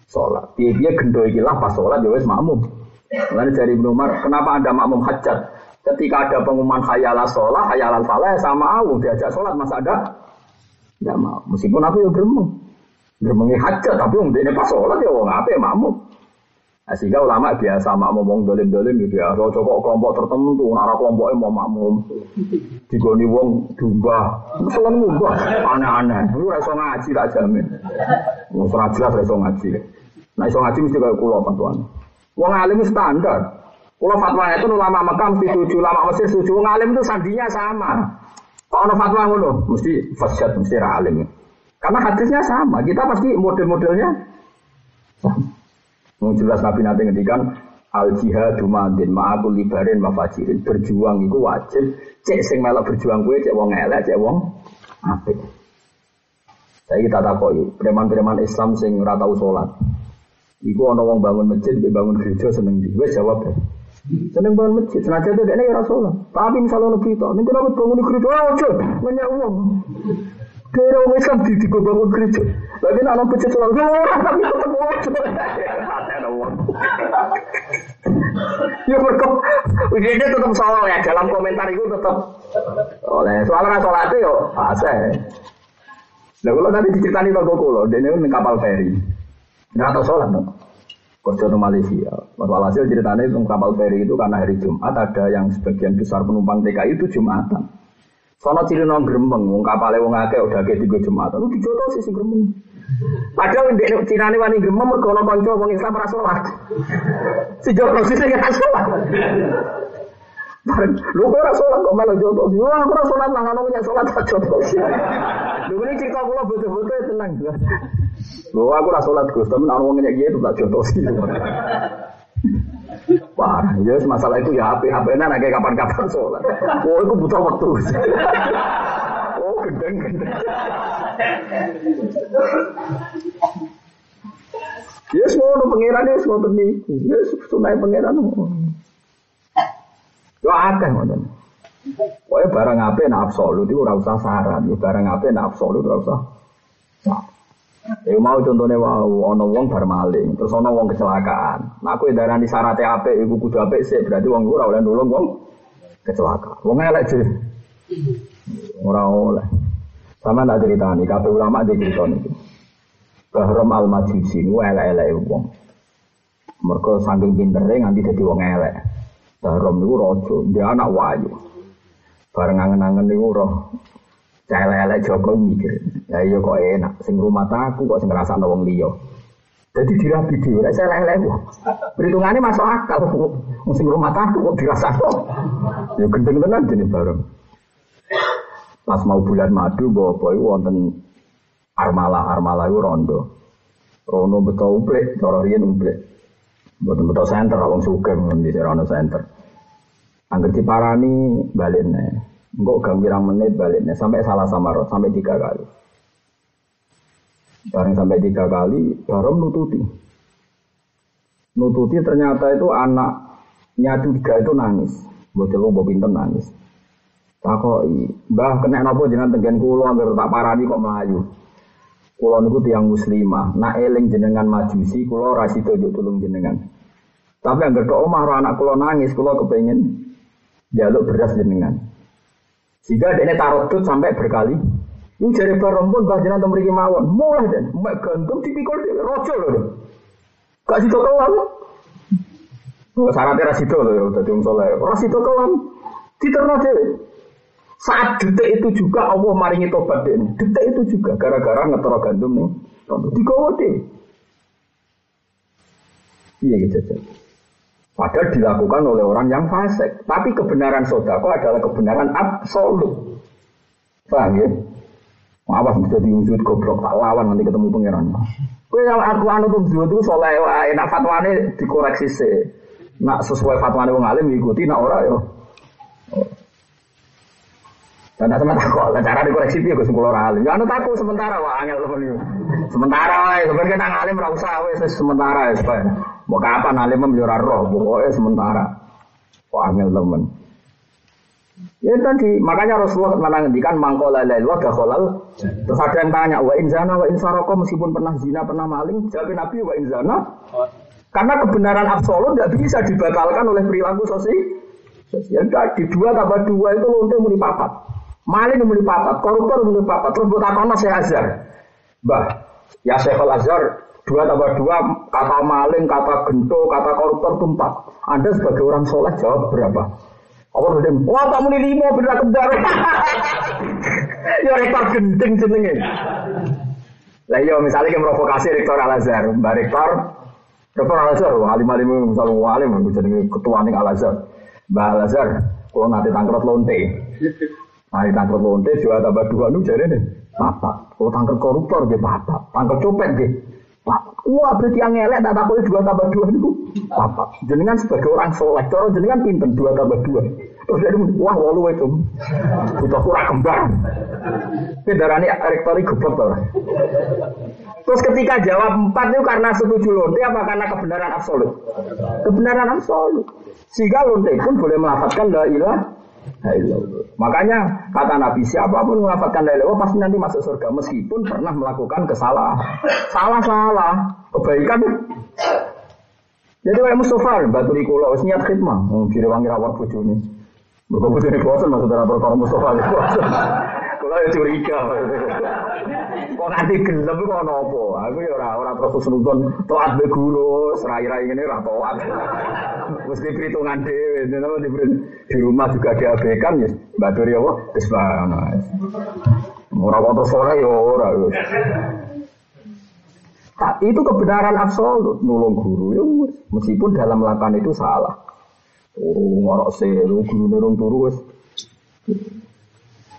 A: sholat. Dia dia gendoi gila pas sholat ya wes makmum. Lalu dari Ibnu Umar, kenapa ada makmum hajat? Ketika ada pengumuman hayala sholat, hayala falah, sama aku diajak sholat, masa ada? Tidak mau. Meskipun aku yang gremeng. Gremengi hajat, tapi untuk ini pas sholat ya wong apa ya makmum. Nah, sehingga ulama biasa makmum wong dolim-dolim gitu ya. Kalau coba kelompok tertentu, arah kelompoknya mau makmum. Digoni wong dumba. Selalu ngubah. Aneh-aneh. Lu rasa ngaji tak jamin. Mau jelas rasa ngaji. Nah, iso ngaji mesti kayak kulo tuan. Wong alim standar. Kalau fatwa itu ulama Mekah mesti setuju, ulama Mesir setuju. Wong alim itu sandinya sama. Kalau fatwa ngono, mesti fasyad, mesti alim. Karena hadisnya sama. Kita pasti model-modelnya sama. Jelas Nabi nanti ngendikan al jihad madin ma'akul libarin mafajirin berjuang itu wajib cek sing melok berjuang gue cek wong elek cek wong apik saya kita takoi preman-preman Islam sing ratau sholat Iku ana wong bangun masjid, bangun gereja seneng di. Wes jawab ya. Seneng bangun masjid, senajan itu dia ya Rasulullah. Tapi misalnya ono berita, nih kenapa bangun gereja? Ojo, banyak uang. Kira orang Islam di di bangun gereja. Lagi nak nonton masjid sholat, oh, tapi tetap ojo. Ada uang. Ya berkep, ujiannya tetap soal ya. Dalam komentar itu tetap oleh soalnya sholat itu yo fase. Nah kalau tadi diceritani toko kulo, dia ini kapal feri. Nggak tahu sholat dong. Di Malaysia. Walhasil ceritanya itu kapal feri itu karena hari Jumat ada yang sebagian besar penumpang TKI itu Jumatan. Sono ciri nong gremeng, wong kapalnya wong akeh udah kayak tiga Jumatan. Lu dijoto sih si gremeng. Padahal di Cina ini wani gremeng mergo ono kanca wong Islam ora salat. Si joto sih sing ora salat. Lu ora salat kok malah joto. Yo aku ora salat nang punya salat joto. Lu ini cerita kula betul-betul tenang. Loh aku rasa sholat Gus, tapi orang ngomongnya gitu tak sih. Wah, ya masalah itu ya HP HP nya kayak kapan-kapan sholat. Oh, itu butuh waktu. oh, gendeng gendeng. Ya semua pangeran ya semua niku. Ya sunai pangeran. Yo akeh ngoten. Pokoknya barang apa nak absolut itu ora usah saran, barang apa nak absolut ora usah. Ya mau contohnya wow, ono wong bar maling, terus ono wong kecelakaan. Nah aku darani syarat apik iku kudu apik sih, berarti wong ora oleh nulung wong kecelakaan. Wong elek sih. Ora oleh. Sama tak ceritani, kabeh ulama di cerita niku. Bahram al majusi niku elek-elek wong. Mereka saking pintere nganti dadi wong elek. Bahram niku raja, dia anak wayu. Bareng angen-angen niku roh Celelek Joko mikir, ya iya kok enak, sing rumah aku kok sing ngerasa wong liya. Jadi dirabi dhewe, nek celelek kok. Perhitungannya masuk akal, sing rumah aku kok dirasa Ya gendeng tenan jenis bareng. Pas mau bulan madu, bawa boy wonten armala armala itu rondo. Rondo betul uplek, cara riyen uplek. Betul betul center, wong sugeng di rondo center. Angger diparani balik nih. Enggak gambirang menit baliknya sampai salah sama roh sampai tiga kali. Bareng sampai tiga kali, baru nututi. Nututi ternyata itu anaknya tiga itu nangis. Bocil lo pinter nangis. Takoi, mbah kena nopo jenengan tenggen kulo anggar tak parani kok melayu. Kulo niku tiang muslimah, nak eling jenengan majusi, kulo rasito juk tulung jenengan. Tapi anggar ke omah anak kulo nangis, kulo kepengen jaluk beras jenengan. Dia taruh tut sampai berkali, ini jari barang pun bah jenengan temriki mawon, mulai dan mek gantung tipikal rojo loh. Gak situ kelam. Oh, syaratnya rasido loh ya, tadi um soleh. Rasido kelam, diterno dewe. Saat detik itu juga Allah maringi tobat deh. Detik itu juga gara-gara ngetoro gandum nih. Digowo deh. Iya gitu. Padahal dilakukan oleh orang yang fasik. Tapi kebenaran sodako adalah kebenaran absolut. Paham ya? Awas bisa diwujud goblok tak lawan nanti ketemu pangeran. Kue yang aku anu tuh dua tuh soleh wae, nak fatwane dikoreksi sih. Nak sesuai fatwane wong alim ikuti, nak ora yo. Dan sama takut, lah cara dikoreksi dia gue sepuluh alim. Ya anu takut sementara wah angel temen Sementara wae, sebenarnya kita ngalim ora usah wae sementara ya. Mau kapan alim membeli roh, pokoknya sementara. Wah angel temen. Ya tadi, makanya Rasulullah pernah ngendikan mangkola lail wa dakhalal. Terus ada yang tanya, wa inzana wa insaroko meskipun pernah zina, pernah maling, jawab Nabi wa inzana. Karena kebenaran absolut tidak bisa dibatalkan oleh perilaku sosial. Ya di dua tambah dua itu lonte muni papat. Maling muni papat, koruptor muni papat. Terus buat apa saya azhar? Bah, ya Syekhul Azhar dua tambah dua kata maling, kata gento, kata koruptor itu empat. Anda sebagai orang soleh jawab berapa? Apa udah wah kamu ini lima bener kembar. (laughs) ya rektor genting jenenge. Lah iya misalnya kita provokasi rektor Al Azhar, Mbak rektor Rektor Al Azhar, alim alim misalnya alim, jadi ketua nih Al Azhar, Mbak Al Azhar, kalau nanti tangkrut lonte, nanti tangkrut lonte dua tambah dua nu jadi nih, apa? Kalau tangkrut koruptor dia apa? Tangkrut copet dia, Wah berarti yang ngelek tak takut dua tambah dua itu apa? Jenengan sebagai orang soleh, cara jenengan pinter dua tambah dua. Terus jadi wah walu itu, kita kurang kembar. Ini darahnya rektori goblok. Terus ketika jawab empat itu karena setuju lonte apa karena kebenaran absolut? Kebenaran absolut. Sehingga lonte pun boleh melafatkan la ilah Makanya kata Nabi siapa pun melafatkan la ilaha pasti nanti masuk surga meskipun pernah melakukan kesalahan. Salah-salah, kebaikan. Jadi kayak Mustafa, batu di kulo, niat khidmah, direwangi rawat bojone. Bukan bojone bosan maksudnya perkara Mustafa. Kalau ya curiga. Kok nanti gelem kok nopo? Aku ya ora ora terus nonton toat be serai-rai ngene ora. Mesti perhitungan dhewe, di, di rumah juga diabaikan ya. Mbak Dori apa? Wis ngono. Ora kok terus ora ya ora. itu kebenaran absolut nulung guru ya meskipun dalam melakukan itu salah. Turu ngorok se, guru nurung turu wis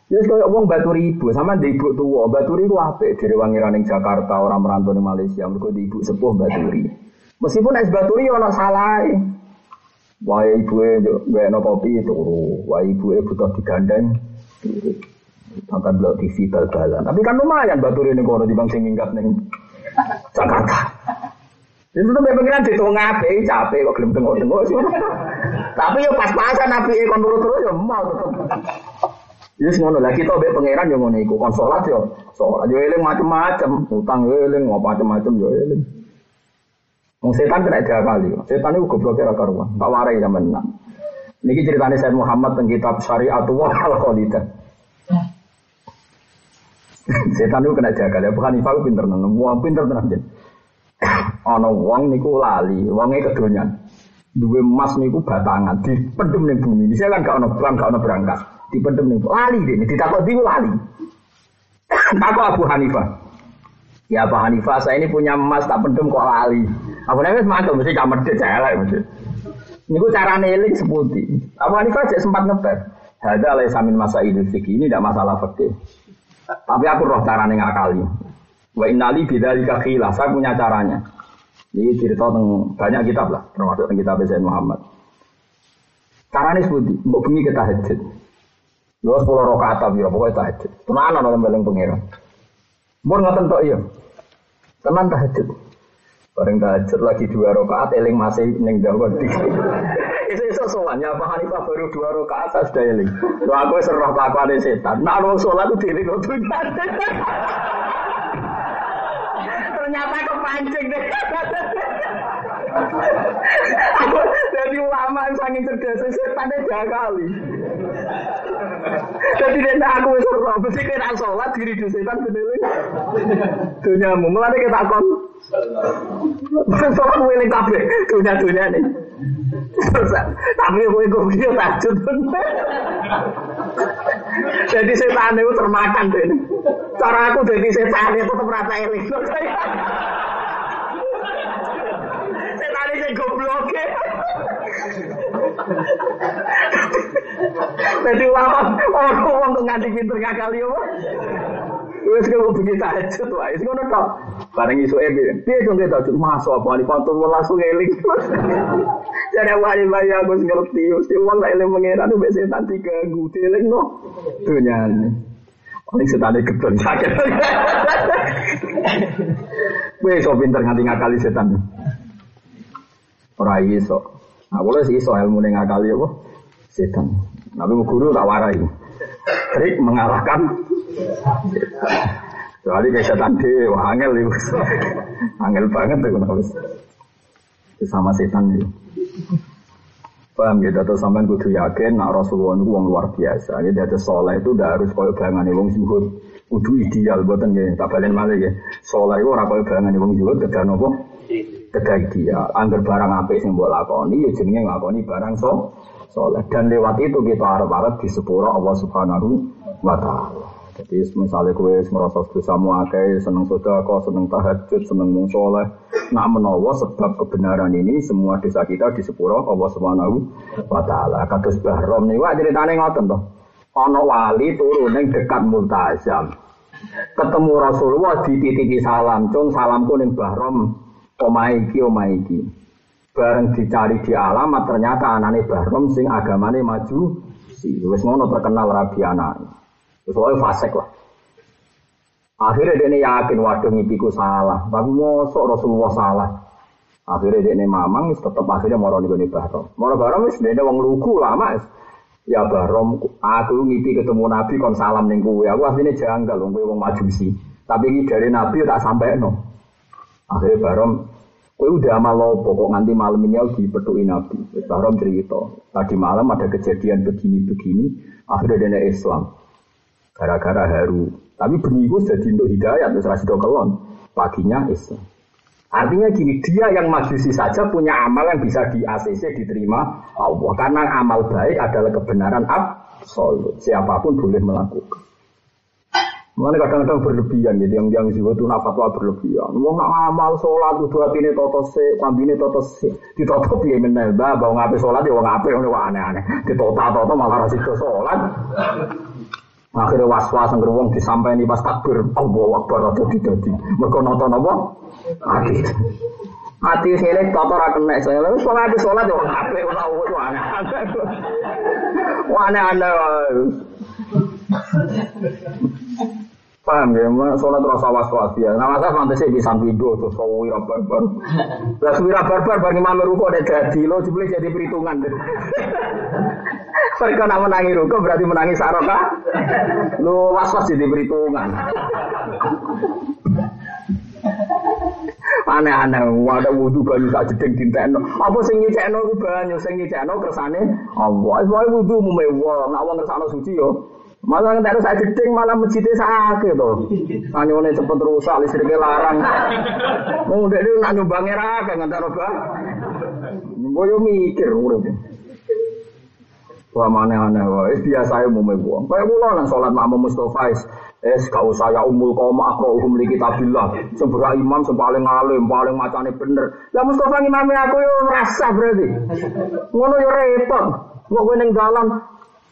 A: Ya kaya wong batu ribu, sama di ibu tua, batu ribu apik dari wangiran ning Jakarta, orang merantau di Malaysia, mereka di ibu sepuh baturi. Meskipun es baturi ono salah. Wah ibu e no kopi turu, wah ibu e butuh digandeng turu. Angkat blok TV bal-balan. Tapi kan lumayan baturi ini kalau di bangsa minggat ning Jakarta. Itu tuh pengiran di tengah capek kok gelem tengok-tengok. Tapi yo pas-pasan nabi kon turut-turut yo mau tetep. Ya ngono lah kita mbek pangeran yo ngono iku kon salat yo salat yo eling macam-macam, utang yo eling macam-macam yo eling. Wong setan kena kali, Setan itu gobloknya ra karuan. Tak warai zaman nak. Niki ceritanya Said Muhammad tentang kitab Syariatullah al-Khalidah. Setan itu kena jaga ya, bukan Ifal pinter tenan, wong pinter tenan jen. Ana wong niku lali, wonge kedonyan. Duwe emas niku batangan dipendem ning bumi. Dise kan gak ono bank, gak ono berangkat. Dipendem ning lali dene, ditakok di lali. Takok Abu Hanifah. Ya Abu Hanifah, saya ini punya emas tak pendem kok lali. Abu Hanifah semangat mesti kamar dia celek mesti. Niku cara neling seputi. Abu Hanifah aja sempat ngeper. Ada oleh samin masa idul fikih ini tidak masalah fikih. Tapi aku roh carane ngakali. Wa innali bidzalika khilah. Saya punya caranya. Ini cerita tentang banyak kitab lah, termasuk tentang kitab Sayyid Muhammad. Caranya seperti, mbok kita tahajud. Lu sepuluh rakaat tapi ya pokoknya tahajud. Tenan ana paling pangeran. Mun ngoten tok iya. Tenan tahajud. Bareng tahajud lagi dua rakaat eling masih ning dawa (laughs) Itu iso sowan ya Pak Hanifah baru dua rakaat sudah eling. Lho aku wis roh setan. Nak wong salat ku dhewe (laughs) Ternyata kepancing deh. (laughs) Aku jadi ulama yang saking cerdas, setan dua kali. Jadi dia aku wis ora mesti kena salat diri di setan bener. Dunyamu, mulane kita kon. Salat weling kabeh dunya-dunya nih. Tapi kowe kok video tajud. Jadi setan itu termakan deh. Cara aku jadi setan itu tetap rasa eling. Setan itu goblok. Jadi lama orang orang tuh nganti pinter kali apa? Wes kok begini tahajud wae. Wis ngono tok. Bareng isu e piye dong kita tahajud masuk apa ali pantul langsung eling. Jadi wali bayi aku ngerti mesti wong lek eling pangeran mbek setan diganggu eling no. Dunyane. Setan gedon sakit. Wes so pinter nganti ngakali setan. Ora iso. Nah, boleh sih iso ilmu ning ngakali apa? Setan. Nabi guru tak warai. Trik mengalahkan Soalnya kayak setan wah angel itu. Angel banget tuh kenapa sama setan itu. Paham gitu, atau sampai kudu yakin, nak Rasulullah itu uang luar biasa. Jadi ada soleh itu udah harus kau bayangan uang zuhud. Kudu ideal, buatan ya, tak balen malah ya. Soleh itu orang kau bayangan uang zuhud, kedah nopo. Kedah ideal. Angger barang apa sih buat lakoni, ya jenenge lakoni barang so. Soleh. Dan lewat itu kita harap-harap di sepura Allah Subhanahu wa Ta'ala. Jadi misalnya kue merasa dosa muakai, seneng kau seneng tahajud, seneng mung soleh. Nak menawa sebab kebenaran ini semua dosa kita di sepuro Allah Subhanahu wa taala. Kados Bahrom niku ceritane ngoten to. Ana wali turun ning dekat Multazam. Ketemu Rasulullah dititipi salam, cung salamku ning Bahrom omahe iki omahe iki. Bareng dicari di alamat ternyata anane Bahrom sing agamane maju. Wis ngono terkenal rabi anak. Soalnya fasek lah. Akhirnya dia ini yakin waduh ngipiku salah. Tapi mosok Rasulullah salah. Akhirnya dia ini mamang, tetap akhirnya mau nih bahrom. Mau bahrom is dia wong lugu lama. Ya bahrom, aku ngipi ketemu Nabi kon salam nih gue. Aku aslinya janggal, wong wong majusi. Tapi ini dari Nabi tak sampai no. Akhirnya bahrom, gue udah amal lopo kok nganti malam ini aku dipetuin Nabi. Bahrom cerita. Tadi malam ada kejadian begini-begini. Akhirnya dia Islam gara-gara haru. Tapi benih itu jadi untuk hidayat, terus rasido kelon. Paginya Islam. Artinya gini, dia yang majusi saja punya amal yang bisa di ACC diterima Allah. Karena amal baik adalah kebenaran absolut. Siapa pun boleh melakukan. Mana kadang-kadang berlebihan gitu, yang yang itu nafas tua berlebihan. Mau nggak amal sholat itu hati ini toto se, ini toto se, di toto piye menel bah, bau sholat ya ngapain, aneh-aneh. Di toto malah rasido sholat. Akhirnya was-was yang wong disampaikan pas takbir, Allah Akbar atau didadi. Mereka nonton apa? Hati. Hati sini toto ra kena saya. Lalu sholat di sholat ya wong ape ora wong aneh. Wah aneh-aneh. Paham ya, sholat rasa was-was ya. Nah, masa fantasi bisa video terus kau wira barbar. Lah wira barbar bagi imam ruko ada jadi lo jebule jadi perhitungan. Mereka nak menangi ruko berarti menangi saroka. Lo was-was jadi perhitungan. Aneh-aneh, ada wudhu banyu tak jedeng dintekno. Apa sing nyicekno ku banyu, sing nyicekno kersane Allah. Wis wudhu mu mewah, nak wong kersane suci yo. Malah ngentek saya jeding malah masjidnya sakit to. Anyone cepet rusak listriknya larang. Mau dek nak nyumbangnya raga ngentek roba. Boyo mikir urip. Wah mana aneh wah, es biasa ya mau buang. Kayak mula nang sholat makmum Mustafa es, kau saya umul kau makro hukum li kitabillah. Seberang imam sepaling alim, paling macane bener. Ya Mustafa imamnya aku yo merasa berarti. Ngono yo repot. Mau gue neng jalan,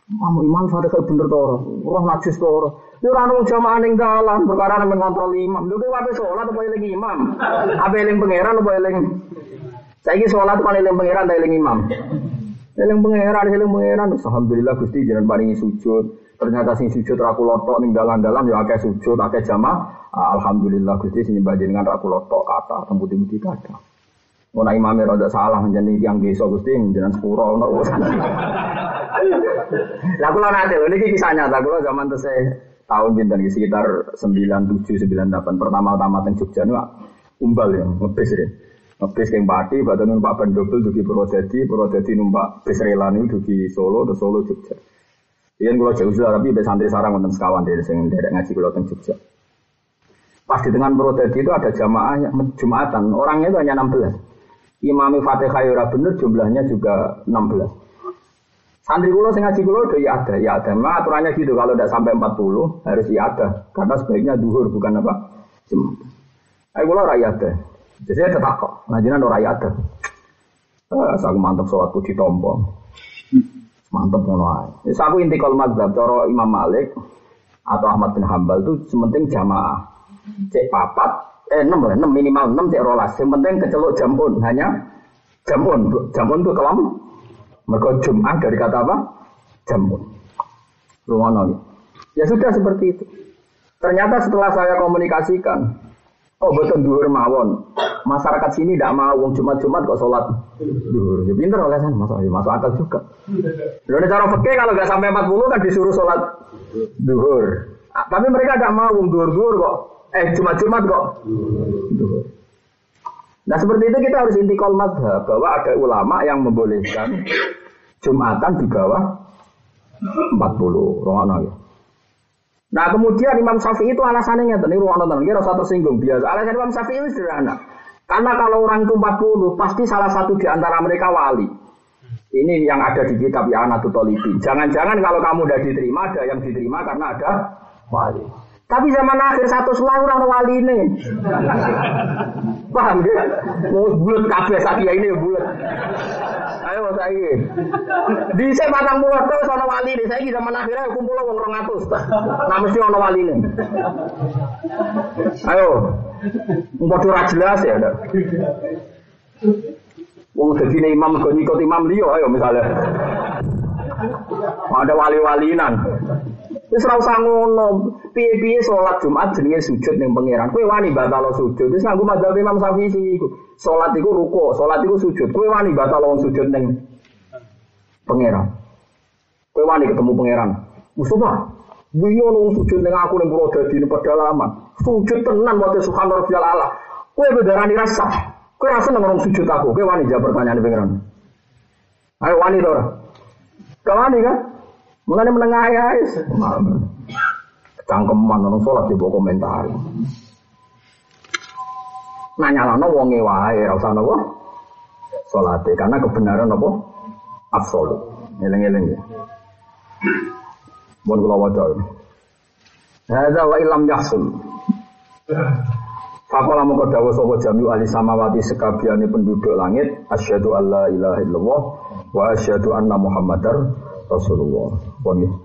A: Kamu imam kayak bener toro, roh najis toro. Yo ora ono jamaah ning dalan perkara nang ngontrol imam. Lho kowe ape salat apa eling imam? Ape eling pangeran apa eling Saiki salat apa eling pangeran ta eling imam? Eling pangeran, eling pangeran. Alhamdulillah Gusti jenengan paringi sujud. Ternyata sing sujud raku lotok ning dalan-dalan ya akeh sujud, akeh jamaah. Alhamdulillah Gusti sing nyembah jenengan raku lotok kata, tembuti-tembuti kata. Mau imamnya rada salah menjadi yang desa gusti menjadi sepuro ono urusan. Lah kula nate lho niki kisah nyata kula zaman tesih tahun pinten sekitar 97 98 pertama-tama teng Jogja niku umbal ya ngebis ya. Ngebis keng Pati badan numpak ban double dugi Purwodadi, numpak bis dugi Solo terus Solo Jogja. Iya kula jauh tapi be santri sarang wonten sekawan dari sing derek ngaji kula teng Jogja. Pas di tengah Purwodadi itu ada jamaah Jumatan, orangnya itu hanya 16. Imam Fatihah ya ora bener jumlahnya juga 16. Santri kulo sing ngaji kulo ya ada, ya ada. Memang aturannya gitu kalau tidak sampai 40 harus ya ada. Karena sebaiknya duhur bukan apa? Jumat. Ayo kulo ora ya ada. Jadi saya tetap kok. Ngajinan ora ya ada. Eh, aku mantap sholatku ditompo. Mantap ngono ae. Wis aku inti kal madzhab cara Imam Malik atau Ahmad bin Hambal itu sementing jamaah. Cek papat eh 6 lah, 6 minimal 6 cek rolas. Yang penting kecelok jamun hanya jamun. Jamun itu kelam. Mereka Jumat dari kata apa? Jamun. Rumono. Ya sudah seperti itu. Ternyata setelah saya komunikasikan, oh betul duhur mawon. Masyarakat sini tidak mau wong Jumat-Jumat kok sholat duhur. Ya pinter oleh sana, masuk, ya, masuk akal juga. Lalu cara fakir kalau nggak sampai 40 kan disuruh sholat duhur. Tapi mereka tidak mau wong duhur-duhur kok Eh Jumat-Jumat kok. Nah seperti itu kita harus intikal madhab bahwa ada ulama yang membolehkan Jumatan di bawah 40 rohana ya. Nah kemudian Imam Syafi'i itu alasannya nih ruang nonton, kira usah tersinggung biasa. Alasan Imam Syafi'i itu sederhana. Karena kalau orang itu 40 pasti salah satu di antara mereka wali. Ini yang ada di kitab ya Tolibi. Jangan-jangan kalau kamu udah diterima ada yang diterima karena ada wali. Tapi zaman akhir satu selang orang wali ini. Paham ya? Mau bulat kabeh sakia ini bulat. Ayo saya Di saya batang pulau tuh sama wali ini. Saya zaman akhirnya kumpul wong rong atus. Nah mesti ono wali ini. Ayo. Mau curah jelas ya. Ada. Wong jadi imam kau nyikot imam liyo ayo misalnya. Ada wali-walinan. Wis ora usah ngono. Piye-piye Jumat jenenge sujud ning pangeran. Kowe wani batal sujud. Wis nganggo madzhab Imam Syafi'i iku. Salat iku ruku, salat iku sujud. Kowe wani batal wong sujud ning pangeran. Kowe wani ketemu pangeran. Mustafa, wingi ono sujud ning aku ning Purwodadi ning pedalaman. Sujud tenan wa subhanallah rabbil ala. Kowe bedarani rasa. Kowe rasa nang orang sujud aku. Kowe wani jawab pertanyaan pangeran. Ayo wani to ora? Kau wani kan? Mengenai menengah ya, cangkeman orang sholat di bawah komentar. Nanya lah, no wonge wae, rasa nopo sholat karena kebenaran nopo absolut. Eleng-eleng ya. Mohon kula waca. Hadza wa ilam yahsul. Fakola mongko dawuh sapa jami'u ahli samawati sekabiane penduduk langit asyhadu alla ilaha illallah wa asyhadu anna muhammadar Rasulullah. Pun